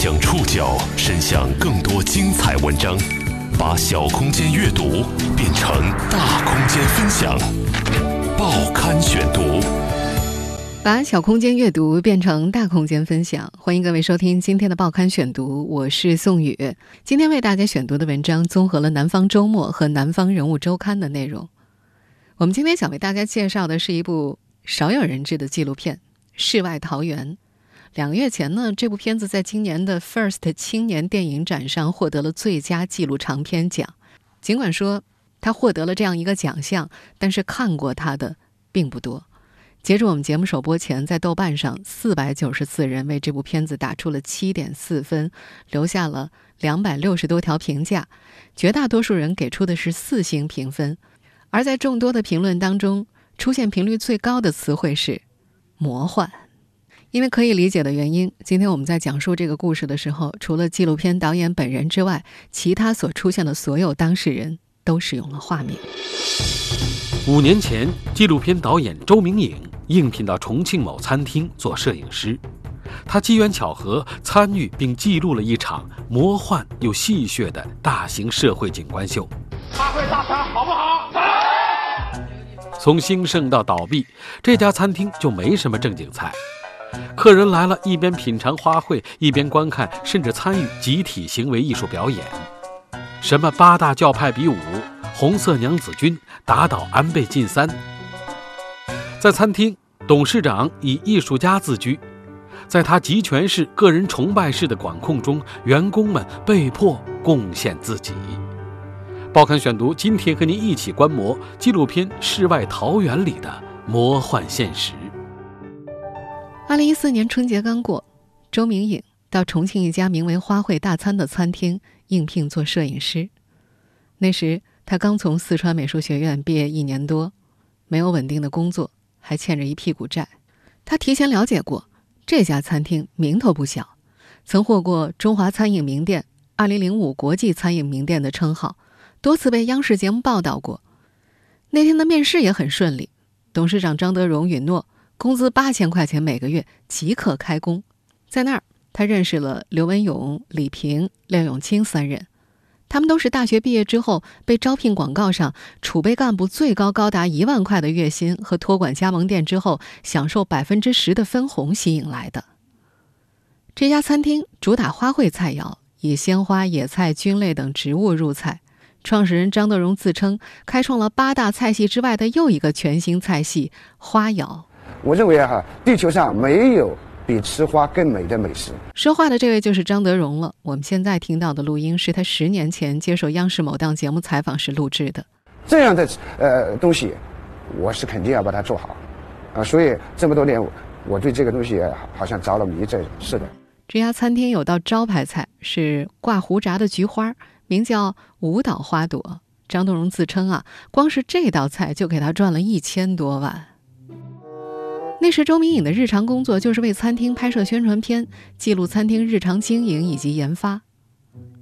将触角伸向更多精彩文章，把小空间阅读变成大空间分享。报刊选读，把小空间阅读变成大空间分享。欢迎各位收听今天的报刊选读，我是宋宇。今天为大家选读的文章综合了《南方周末》和《南方人物周刊》的内容。我们今天想为大家介绍的是一部少有人知的纪录片《世外桃源》。两个月前呢，这部片子在今年的 First 青年电影展上获得了最佳纪录长片奖。尽管说他获得了这样一个奖项，但是看过他的并不多。截至我们节目首播前，在豆瓣上四百九十四人为这部片子打出了七点四分，留下了两百六十多条评价，绝大多数人给出的是四星评分。而在众多的评论当中，出现频率最高的词汇是“魔幻”。因为可以理解的原因，今天我们在讲述这个故事的时候，除了纪录片导演本人之外，其他所出现的所有当事人都使用了化名。五年前，纪录片导演周明颖应聘到重庆某餐厅做摄影师，他机缘巧合参与并记录了一场魔幻又戏谑的大型社会景观秀。花卉大餐好不好？从兴盛到倒闭，这家餐厅就没什么正经菜。客人来了，一边品尝花卉，一边观看，甚至参与集体行为艺术表演，什么八大教派比武、红色娘子军、打倒安倍晋三。在餐厅，董事长以艺术家自居，在他集权式、个人崇拜式的管控中，员工们被迫贡献自己。报刊选读，今天和您一起观摩纪录片《世外桃源》里的魔幻现实。二零一四年春节刚过，周明颖到重庆一家名为“花卉大餐”的餐厅应聘做摄影师。那时他刚从四川美术学院毕业一年多，没有稳定的工作，还欠着一屁股债。他提前了解过这家餐厅名头不小，曾获过中华餐饮名店、二零零五国际餐饮名店的称号，多次被央视节目报道过。那天的面试也很顺利，董事长张德荣允诺。工资八千块钱每个月，即刻开工。在那儿，他认识了刘文勇、李平、廖永清三人。他们都是大学毕业之后被招聘广告上储备干部最高高达一万块的月薪和托管加盟店之后享受百分之十的分红吸引来的。这家餐厅主打花卉菜肴，以鲜花、野菜、菌类等植物入菜。创始人张德荣自称开创了八大菜系之外的又一个全新菜系——花肴。我认为哈，地球上没有比吃花更美的美食。说话的这位就是张德荣了。我们现在听到的录音是他十年前接受央视某档节目采访时录制的。这样的呃东西，我是肯定要把它做好啊。所以这么多年，我对这个东西好像着了迷。这是的。这家餐厅有道招牌菜是挂胡炸的菊花，名叫舞蹈花朵。张德荣自称啊，光是这道菜就给他赚了一千多万。那时，周明颖的日常工作就是为餐厅拍摄宣传片，记录餐厅日常经营以及研发。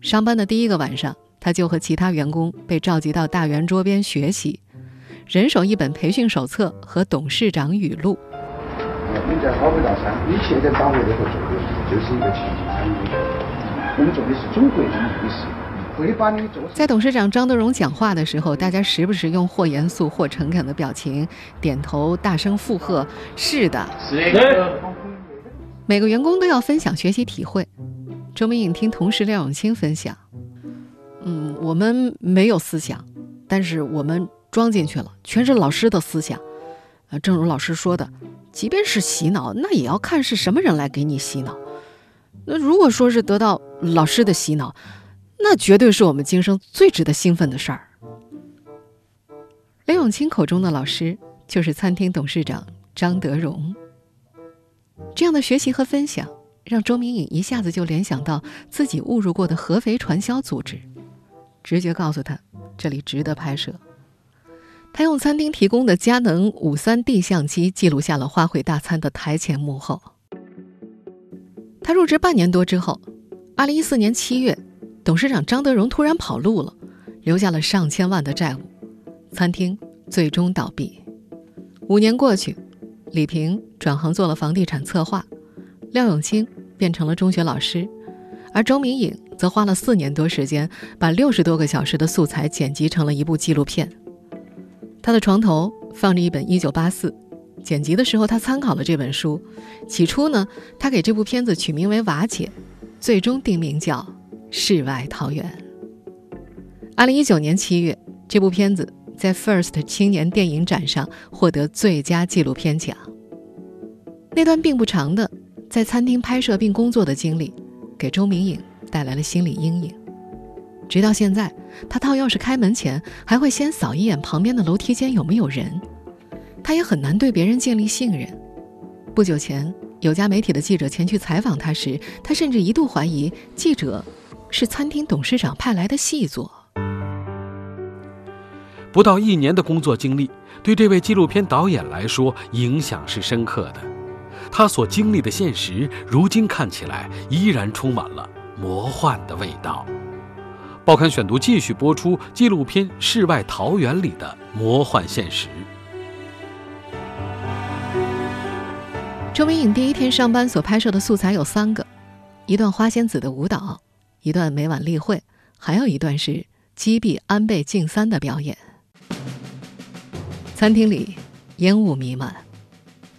上班的第一个晚上，他就和其他员工被召集到大圆桌边学习，人手一本培训手册和董事长语录。我们在花卉大餐，你现在掌握的和做的就是一个奇迹餐厅，我们做的是中国人的美食。在董事长张德荣讲话的时候，大家时不时用或严肃或诚恳的表情点头，大声附和：“是的，是的。”每个员工都要分享学习体会。周明颖听同事廖永清分享：“嗯，我们没有思想，但是我们装进去了，全是老师的思想。啊，正如老师说的，即便是洗脑，那也要看是什么人来给你洗脑。那如果说是得到老师的洗脑，”那绝对是我们今生最值得兴奋的事儿。刘永清口中的老师就是餐厅董事长张德荣。这样的学习和分享，让周明颖一下子就联想到自己误入过的合肥传销组织，直觉告诉他这里值得拍摄。他用餐厅提供的佳能五三 D 相机记录下了花卉大餐的台前幕后。他入职半年多之后，二零一四年七月。董事长张德荣突然跑路了，留下了上千万的债务，餐厅最终倒闭。五年过去，李平转行做了房地产策划，廖永清变成了中学老师，而周明颖则花了四年多时间，把六十多个小时的素材剪辑成了一部纪录片。他的床头放着一本《一九八四》，剪辑的时候他参考了这本书。起初呢，他给这部片子取名为《瓦解》，最终定名叫《世外桃源》。二零一九年七月，这部片子在 First 青年电影展上获得最佳纪录片奖。那段并不长的在餐厅拍摄并工作的经历。给周明颖带来了心理阴影。直到现在，他套钥匙开门前还会先扫一眼旁边的楼梯间有没有人。他也很难对别人建立信任。不久前，有家媒体的记者前去采访他时，他甚至一度怀疑记者是餐厅董事长派来的细作。不到一年的工作经历，对这位纪录片导演来说，影响是深刻的。他所经历的现实，如今看起来依然充满了魔幻的味道。报刊选读继续播出纪录片《世外桃源》里的魔幻现实。周明颖第一天上班所拍摄的素材有三个：一段花仙子的舞蹈，一段每晚例会，还有一段是击毙安倍晋三的表演。餐厅里烟雾弥漫，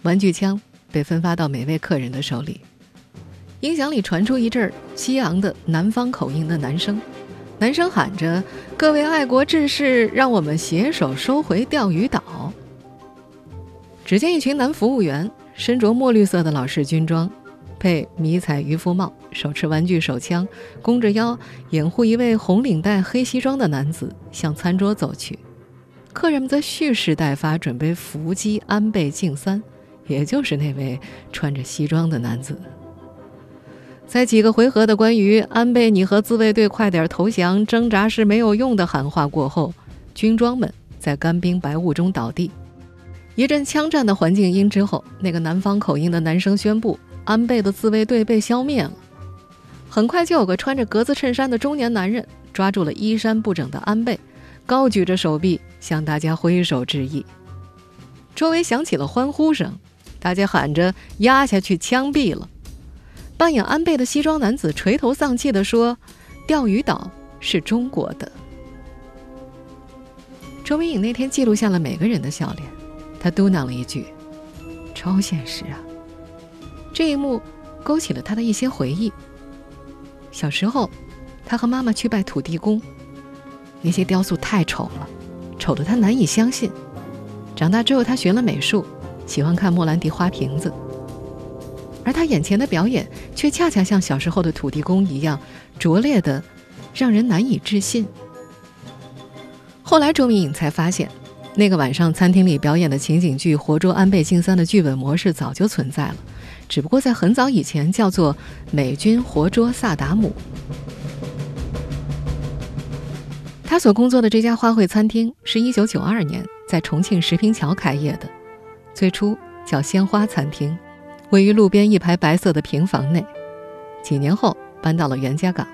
玩具枪。被分发到每位客人的手里，音响里传出一阵激昂的南方口音的男声，男声喊着：“各位爱国志士，让我们携手收回钓鱼岛。”只见一群男服务员身着墨绿色的老式军装，配迷彩渔夫帽，手持玩具手枪，弓着腰掩护一位红领带黑西装的男子向餐桌走去，客人们则蓄势待发，准备伏击安倍晋三。也就是那位穿着西装的男子，在几个回合的关于“安倍，你和自卫队快点投降，挣扎是没有用”的喊话过后，军装们在干冰白雾中倒地。一阵枪战的环境音之后，那个南方口音的男生宣布：“安倍的自卫队被消灭了。”很快就有个穿着格子衬衫的中年男人抓住了衣衫不整的安倍，高举着手臂向大家挥手致意。周围响起了欢呼声。大家喊着“压下去，枪毙了！”扮演安倍的西装男子垂头丧气地说：“钓鱼岛是中国的。”周明颖那天记录下了每个人的笑脸，他嘟囔了一句：“超现实啊！”这一幕勾起了他的一些回忆。小时候，他和妈妈去拜土地公，那些雕塑太丑了，丑得他难以相信。长大之后，他学了美术。喜欢看莫兰迪花瓶子，而他眼前的表演却恰恰像小时候的土地公一样拙劣的，让人难以置信。后来周明颖才发现，那个晚上餐厅里表演的情景剧《活捉安倍晋三》的剧本模式早就存在了，只不过在很早以前叫做《美军活捉萨达姆》。他所工作的这家花卉餐厅是一九九二年在重庆石坪桥开业的。最初叫鲜花餐厅，位于路边一排白色的平房内。几年后搬到了袁家岗，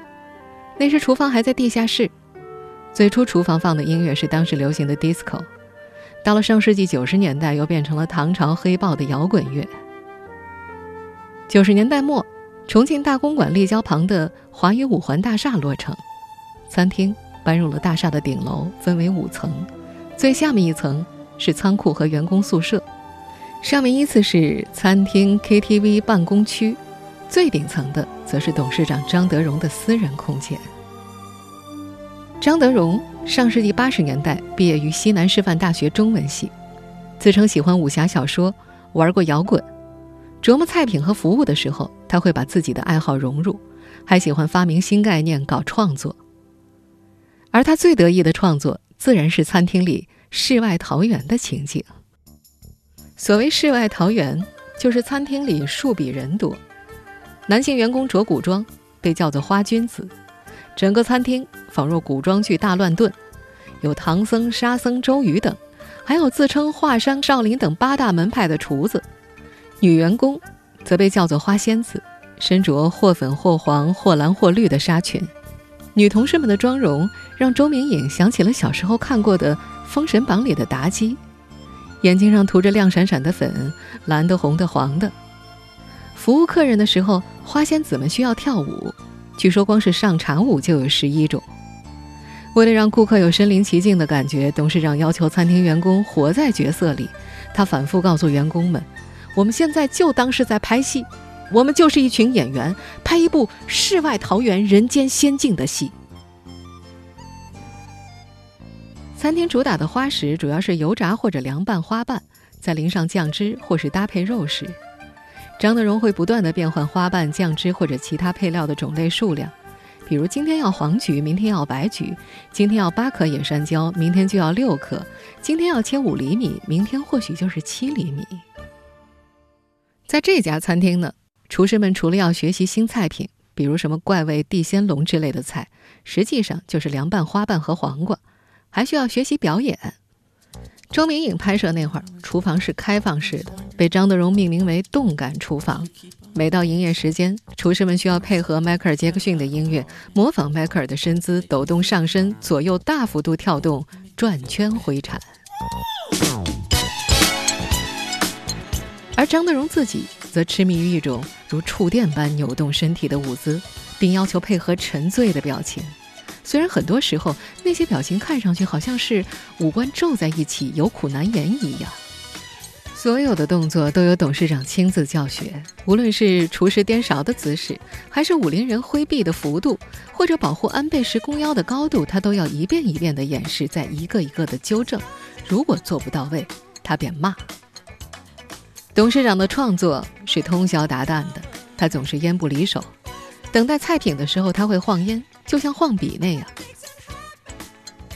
那时厨房还在地下室。最初厨房放的音乐是当时流行的 disco，到了上世纪九十年代又变成了唐朝黑豹的摇滚乐。九十年代末，重庆大公馆立交旁的华宇五环大厦落成，餐厅搬入了大厦的顶楼，分为五层，最下面一层是仓库和员工宿舍。上面依次是餐厅、KTV、办公区，最顶层的则是董事长张德荣的私人空间。张德荣上世纪八十年代毕业于西南师范大学中文系，自称喜欢武侠小说，玩过摇滚。琢磨菜品和服务的时候，他会把自己的爱好融入，还喜欢发明新概念、搞创作。而他最得意的创作，自然是餐厅里世外桃源的情景。所谓世外桃源，就是餐厅里树比人多，男性员工着古装，被叫做花君子，整个餐厅仿若古装剧大乱炖，有唐僧、沙僧、周瑜等，还有自称华山、少林等八大门派的厨子。女员工则被叫做花仙子，身着或粉或黄或蓝或绿的纱裙。女同事们的妆容让周明颖想起了小时候看过的《封神榜》里的妲己。眼睛上涂着亮闪闪的粉，蓝的、红的、黄的。服务客人的时候，花仙子们需要跳舞，据说光是上场舞就有十一种。为了让顾客有身临其境的感觉，董事长要求餐厅员工活在角色里。他反复告诉员工们：“我们现在就当是在拍戏，我们就是一群演员，拍一部世外桃源、人间仙境的戏。”餐厅主打的花食主要是油炸或者凉拌花瓣，再淋上酱汁或是搭配肉食。张德荣会不断的变换花瓣、酱汁或者其他配料的种类数量。比如今天要黄菊，明天要白菊；今天要八颗野山椒，明天就要六颗；今天要切五厘米，明天或许就是七厘米。在这家餐厅呢，厨师们除了要学习新菜品，比如什么怪味地仙龙之类的菜，实际上就是凉拌花瓣和黄瓜，还需要学习表演。周明颖拍摄那会儿，厨房是开放式的，被张德荣命名为“动感厨房”。每到营业时间，厨师们需要配合迈克尔·杰克逊的音乐，模仿迈克尔的身姿，抖动上身，左右大幅度跳动，转圈挥铲。而张德荣自己则痴迷于一种如触电般扭动身体的舞姿，并要求配合沉醉的表情。虽然很多时候那些表情看上去好像是五官皱在一起，有苦难言一样。所有的动作都由董事长亲自教学，无论是厨师颠勺的姿势，还是武林人挥臂的幅度，或者保护安倍时弓腰的高度，他都要一遍一遍地演示，再一个一个地纠正。如果做不到位，他便骂。董事长的创作是通宵达旦的，他总是烟不离手。等待菜品的时候，他会晃烟，就像晃笔那样。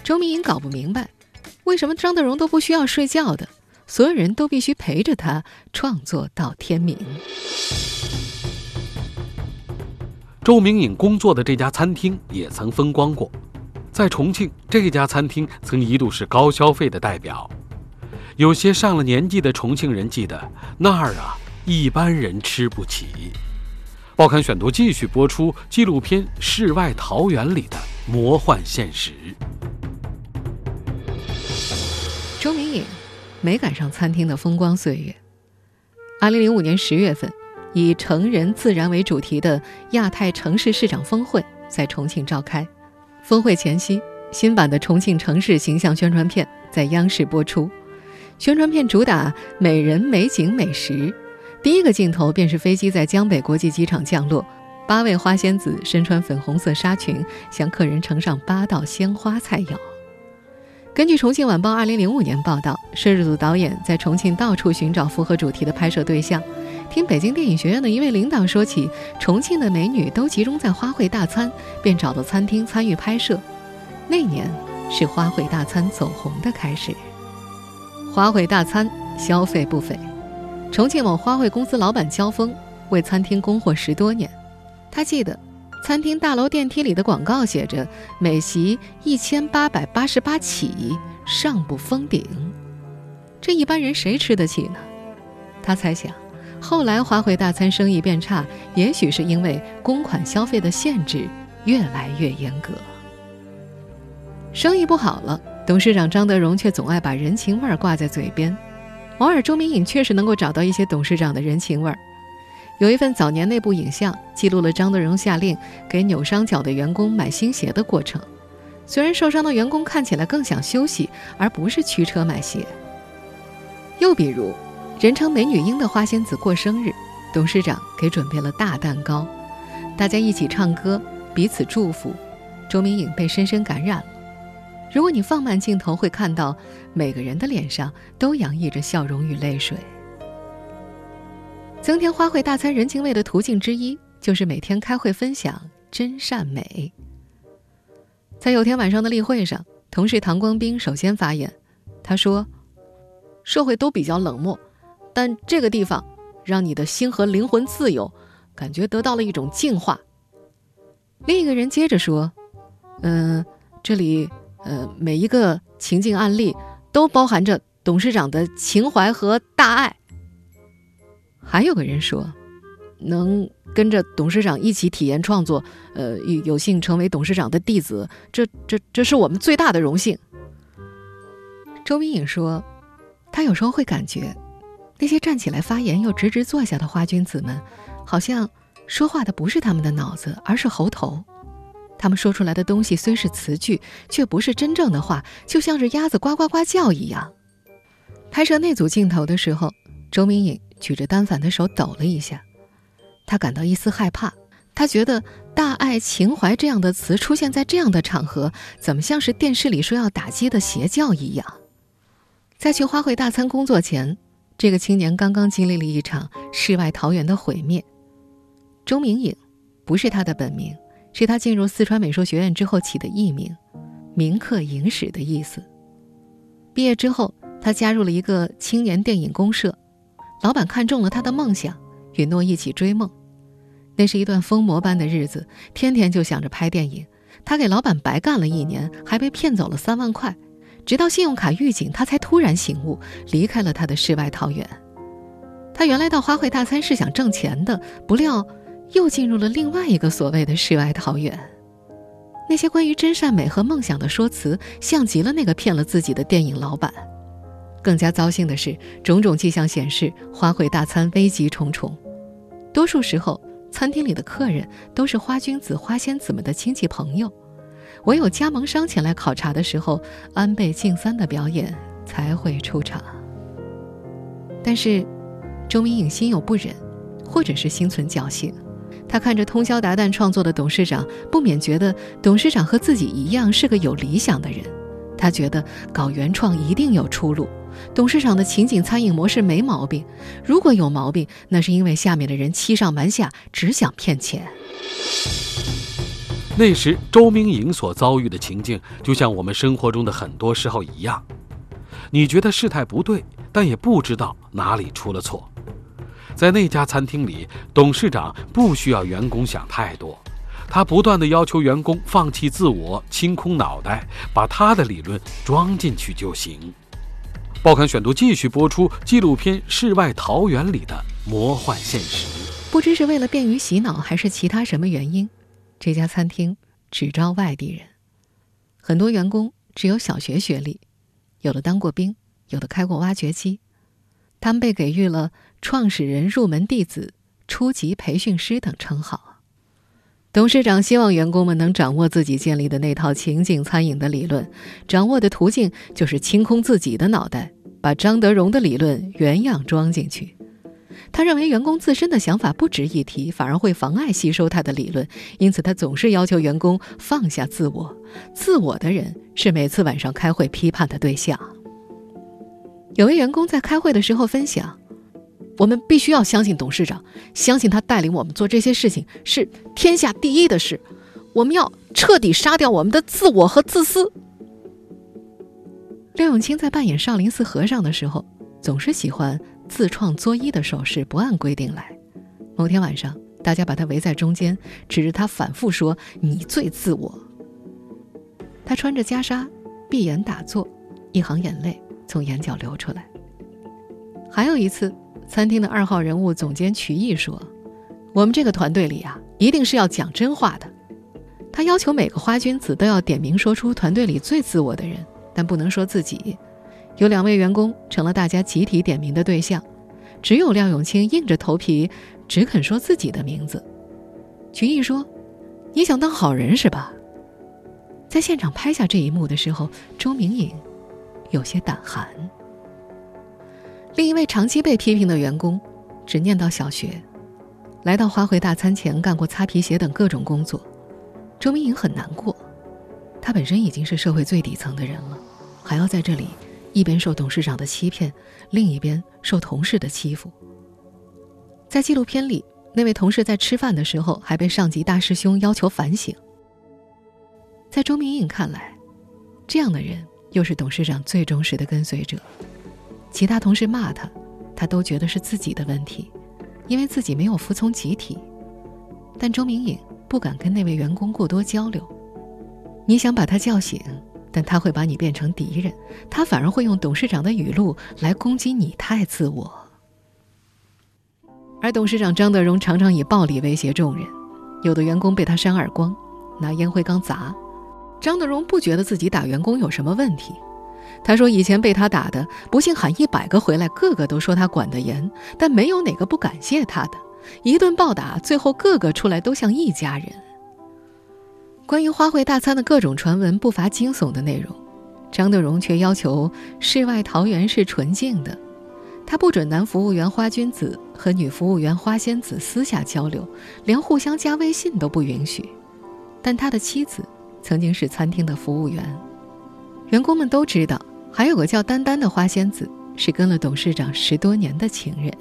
周明颖搞不明白，为什么张德荣都不需要睡觉的。所有人都必须陪着他创作到天明。周明颖工作的这家餐厅也曾风光过，在重庆，这家餐厅曾一度是高消费的代表。有些上了年纪的重庆人记得那儿啊，一般人吃不起。报刊选读继续播出纪录片《世外桃源》里的魔幻现实。周明颖。没赶上餐厅的风光岁月。二零零五年十月份，以“成人自然”为主题的亚太城市市长峰会在重庆召开。峰会前夕，新版的重庆城市形象宣传片在央视播出。宣传片主打美人、美景、美食，第一个镜头便是飞机在江北国际机场降落，八位花仙子身穿粉红色纱裙，向客人呈上八道鲜花菜肴。根据《重庆晚报》2005年报道，摄制组导演在重庆到处寻找符合主题的拍摄对象。听北京电影学院的一位领导说起，重庆的美女都集中在花卉大餐，便找到餐厅参与拍摄。那年是花卉大餐走红的开始。花卉大餐消费不菲，重庆某花卉公司老板焦峰为餐厅供货十多年，他记得。餐厅大楼电梯里的广告写着：“每席一千八百八十八起，上不封顶。”这一般人谁吃得起呢？他猜想，后来花卉大餐生意变差，也许是因为公款消费的限制越来越严格。生意不好了，董事长张德荣却总爱把人情味挂在嘴边。偶尔，周明颖确实能够找到一些董事长的人情味儿。有一份早年内部影像，记录了张德荣下令给扭伤脚的员工买新鞋的过程。虽然受伤的员工看起来更想休息，而不是驱车买鞋。又比如，人称“美女英”的花仙子过生日，董事长给准备了大蛋糕，大家一起唱歌，彼此祝福。周明颖被深深感染了。如果你放慢镜头，会看到每个人的脸上都洋溢着笑容与泪水。增添花卉大餐人情味的途径之一，就是每天开会分享真善美。在有天晚上的例会上，同事唐光兵首先发言，他说：“社会都比较冷漠，但这个地方让你的心和灵魂自由，感觉得到了一种净化。”另一个人接着说：“嗯，这里呃每一个情境案例都包含着董事长的情怀和大爱。”还有个人说，能跟着董事长一起体验创作，呃，有幸成为董事长的弟子，这这这是我们最大的荣幸。周明颖说，他有时候会感觉，那些站起来发言又直直坐下的花君子们，好像说话的不是他们的脑子，而是喉头。他们说出来的东西虽是词句，却不是真正的话，就像是鸭子呱呱呱叫一样。拍摄那组镜头的时候，周明颖举着单反的手抖了一下，他感到一丝害怕。他觉得“大爱情怀”这样的词出现在这样的场合，怎么像是电视里说要打击的邪教一样？在去花卉大餐工作前，这个青年刚刚经历了一场世外桃源的毁灭。周明颖不是他的本名。是他进入四川美术学院之后起的艺名，铭刻影史的意思。毕业之后，他加入了一个青年电影公社，老板看中了他的梦想，允诺一起追梦。那是一段疯魔般的日子，天天就想着拍电影。他给老板白干了一年，还被骗走了三万块。直到信用卡预警，他才突然醒悟，离开了他的世外桃源。他原来到花卉大餐是想挣钱的，不料。又进入了另外一个所谓的世外桃源。那些关于真善美和梦想的说辞，像极了那个骗了自己的电影老板。更加糟心的是，种种迹象显示，花卉大餐危机重重。多数时候，餐厅里的客人都是花君子、花仙子们的亲戚朋友，唯有加盟商前来考察的时候，安倍晋三的表演才会出场。但是，周明颖心有不忍，或者是心存侥幸。他看着通宵达旦创作的董事长，不免觉得董事长和自己一样是个有理想的人。他觉得搞原创一定有出路。董事长的情景餐饮模式没毛病，如果有毛病，那是因为下面的人欺上瞒下，只想骗钱。那时，周明颖所遭遇的情境，就像我们生活中的很多时候一样。你觉得事态不对，但也不知道哪里出了错。在那家餐厅里，董事长不需要员工想太多，他不断的要求员工放弃自我，清空脑袋，把他的理论装进去就行。报刊选读继续播出纪录片《世外桃源》里的魔幻现实。不知是为了便于洗脑，还是其他什么原因，这家餐厅只招外地人，很多员工只有小学学历，有的当过兵，有的开过挖掘机，他们被给予了。创始人入门弟子、初级培训师等称号。董事长希望员工们能掌握自己建立的那套情景餐饮的理论，掌握的途径就是清空自己的脑袋，把张德荣的理论原样装进去。他认为员工自身的想法不值一提，反而会妨碍吸收他的理论，因此他总是要求员工放下自我。自我的人是每次晚上开会批判的对象。有位员工在开会的时候分享。我们必须要相信董事长，相信他带领我们做这些事情是天下第一的事。我们要彻底杀掉我们的自我和自私。刘永清在扮演少林寺和尚的时候，总是喜欢自创作揖的手势，不按规定来。某天晚上，大家把他围在中间，指着他反复说：“你最自我。”他穿着袈裟，闭眼打坐，一行眼泪从眼角流出来。还有一次。餐厅的二号人物总监曲艺说：“我们这个团队里啊，一定是要讲真话的。他要求每个花君子都要点名说出团队里最自我的人，但不能说自己。有两位员工成了大家集体点名的对象，只有廖永清硬着头皮只肯说自己的名字。曲艺说：‘你想当好人是吧？’在现场拍下这一幕的时候，周明颖有些胆寒。”另一位长期被批评的员工，只念到小学，来到花卉大餐前干过擦皮鞋等各种工作。周明颖很难过，他本身已经是社会最底层的人了，还要在这里一边受董事长的欺骗，另一边受同事的欺负。在纪录片里，那位同事在吃饭的时候还被上级大师兄要求反省。在周明颖看来，这样的人又是董事长最忠实的跟随者。其他同事骂他，他都觉得是自己的问题，因为自己没有服从集体。但周明颖不敢跟那位员工过多交流。你想把他叫醒，但他会把你变成敌人，他反而会用董事长的语录来攻击你太自我。而董事长张德荣常常以暴力威胁众人，有的员工被他扇耳光，拿烟灰缸砸，张德荣不觉得自己打员工有什么问题。他说：“以前被他打的，不信喊一百个回来，个个都说他管得严，但没有哪个不感谢他的。一顿暴打，最后个个出来都像一家人。关于花卉大餐的各种传闻不乏惊悚的内容，张德荣却要求世外桃源是纯净的，他不准男服务员花君子和女服务员花仙子私下交流，连互相加微信都不允许。但他的妻子曾经是餐厅的服务员，员工们都知道，还有个叫丹丹的花仙子是跟了董事长十多年的情人。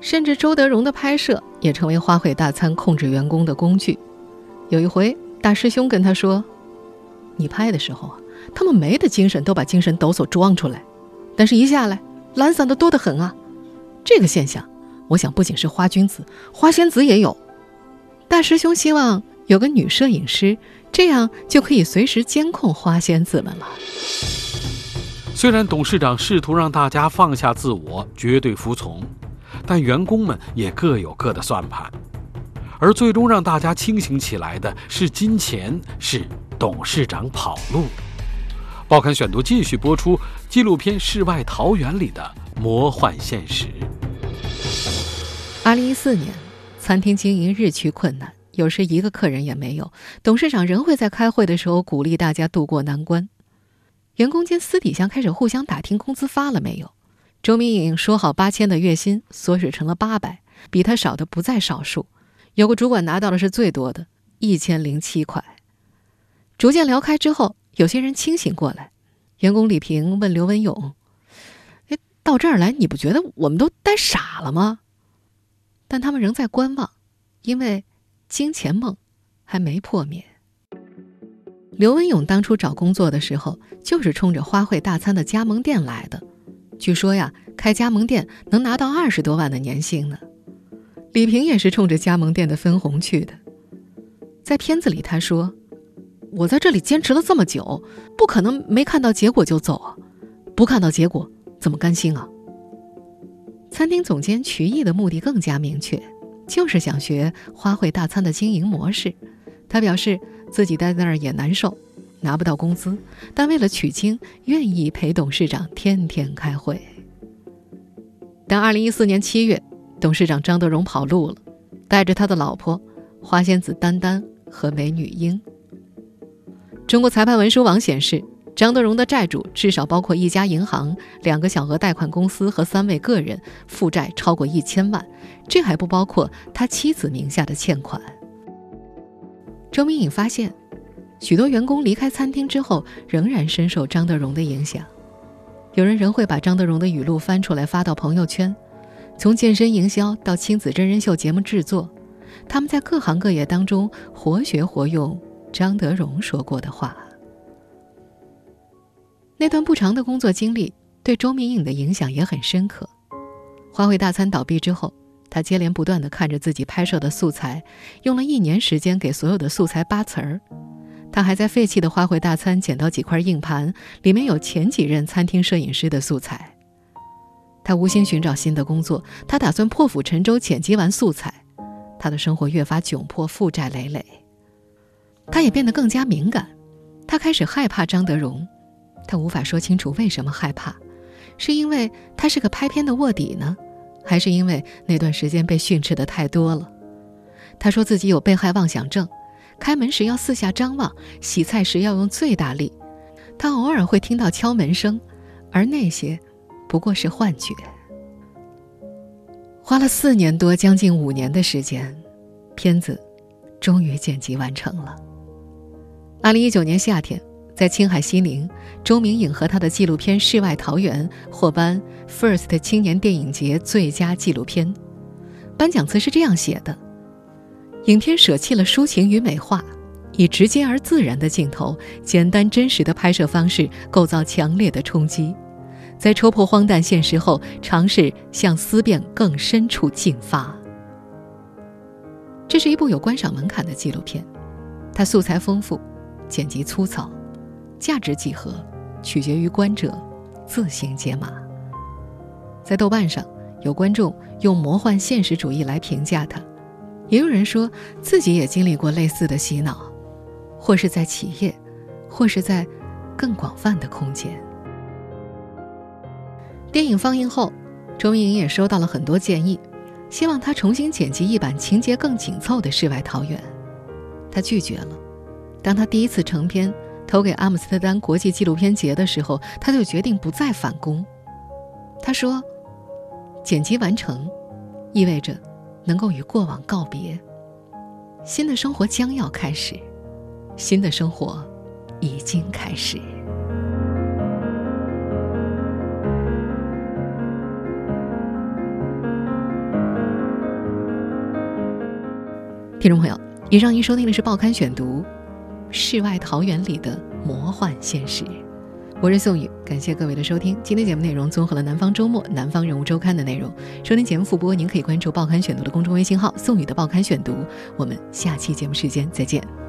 甚至周德荣的拍摄也成为花卉大餐控制员工的工具。有一回，大师兄跟他说：“你拍的时候啊，他们没的精神都把精神抖擞装出来，但是一下来懒散的多得很啊。这个现象，我想不仅是花君子、花仙子也有。大师兄希望有个女摄影师，这样就可以随时监控花仙子们了。虽然董事长试图让大家放下自我，绝对服从，但员工们也各有各的算盘。”而最终让大家清醒起来的是金钱，是董事长跑路。报刊选读继续播出纪录片《世外桃源》里的魔幻现实。二零一四年，餐厅经营日趋困难，有时一个客人也没有，董事长仍会在开会的时候鼓励大家渡过难关。员工间私底下开始互相打听工资发了没有。周明颖说好八千的月薪缩水成了八百，比他少的不在少数。有个主管拿到的是最多的，一千零七块。逐渐聊开之后，有些人清醒过来。员工李平问刘文勇：“哎，到这儿来，你不觉得我们都呆傻了吗？”但他们仍在观望，因为金钱梦还没破灭。刘文勇当初找工作的时候，就是冲着花卉大餐的加盟店来的。据说呀，开加盟店能拿到二十多万的年薪呢。李平也是冲着加盟店的分红去的。在片子里，他说：“我在这里坚持了这么久，不可能没看到结果就走啊！不看到结果，怎么甘心啊？”餐厅总监曲艺的目的更加明确，就是想学花卉大餐的经营模式。他表示自己待在那儿也难受，拿不到工资，但为了取经，愿意陪董事长天天开会。但二零一四年七月。董事长张德荣跑路了，带着他的老婆花仙子丹丹和美女英。中国裁判文书网显示，张德荣的债主至少包括一家银行、两个小额贷款公司和三位个人，负债超过一千万，这还不包括他妻子名下的欠款。周明颖发现，许多员工离开餐厅之后，仍然深受张德荣的影响，有人仍会把张德荣的语录翻出来发到朋友圈。从健身营销到亲子真人秀节目制作，他们在各行各业当中活学活用张德荣说过的话。那段不长的工作经历对周明颖的影响也很深刻。花卉大餐倒闭之后，他接连不断的看着自己拍摄的素材，用了一年时间给所有的素材扒词儿。他还在废弃的花卉大餐捡到几块硬盘，里面有前几任餐厅摄影师的素材。他无心寻找新的工作，他打算破釜沉舟剪辑完素材。他的生活越发窘迫，负债累累。他也变得更加敏感，他开始害怕张德荣。他无法说清楚为什么害怕，是因为他是个拍片的卧底呢，还是因为那段时间被训斥的太多了？他说自己有被害妄想症，开门时要四下张望，洗菜时要用最大力。他偶尔会听到敲门声，而那些。不过是幻觉。花了四年多，将近五年的时间，片子终于剪辑完成了。二零一九年夏天，在青海西宁，周明颖和他的纪录片《世外桃源》获颁 First 青年电影节最佳纪录片。颁奖词是这样写的：“影片舍弃了抒情与美化，以直接而自然的镜头、简单真实的拍摄方式，构造强烈的冲击。”在戳破荒诞现实后，尝试向思辨更深处进发。这是一部有观赏门槛的纪录片，它素材丰富，剪辑粗糙，价值几何取决于观者自行解码。在豆瓣上，有观众用魔幻现实主义来评价它，也有人说自己也经历过类似的洗脑，或是在企业，或是在更广泛的空间。电影放映后，周明颖也收到了很多建议。希望他重新剪辑一版情节更紧凑的《世外桃源》，他拒绝了。当他第一次成片投给阿姆斯特丹国际纪录片节的时候，他就决定不再返工。他说：“剪辑完成，意味着能够与过往告别，新的生活将要开始，新的生活已经开始。”听众朋友，以上您收听的是《报刊选读》，世外桃源里的魔幻现实。我是宋宇，感谢各位的收听。今天节目内容综合了《南方周末》《南方人物周刊》的内容。收听节目复播，您可以关注《报刊选读》的公众微信号“宋宇的报刊选读”。我们下期节目时间再见。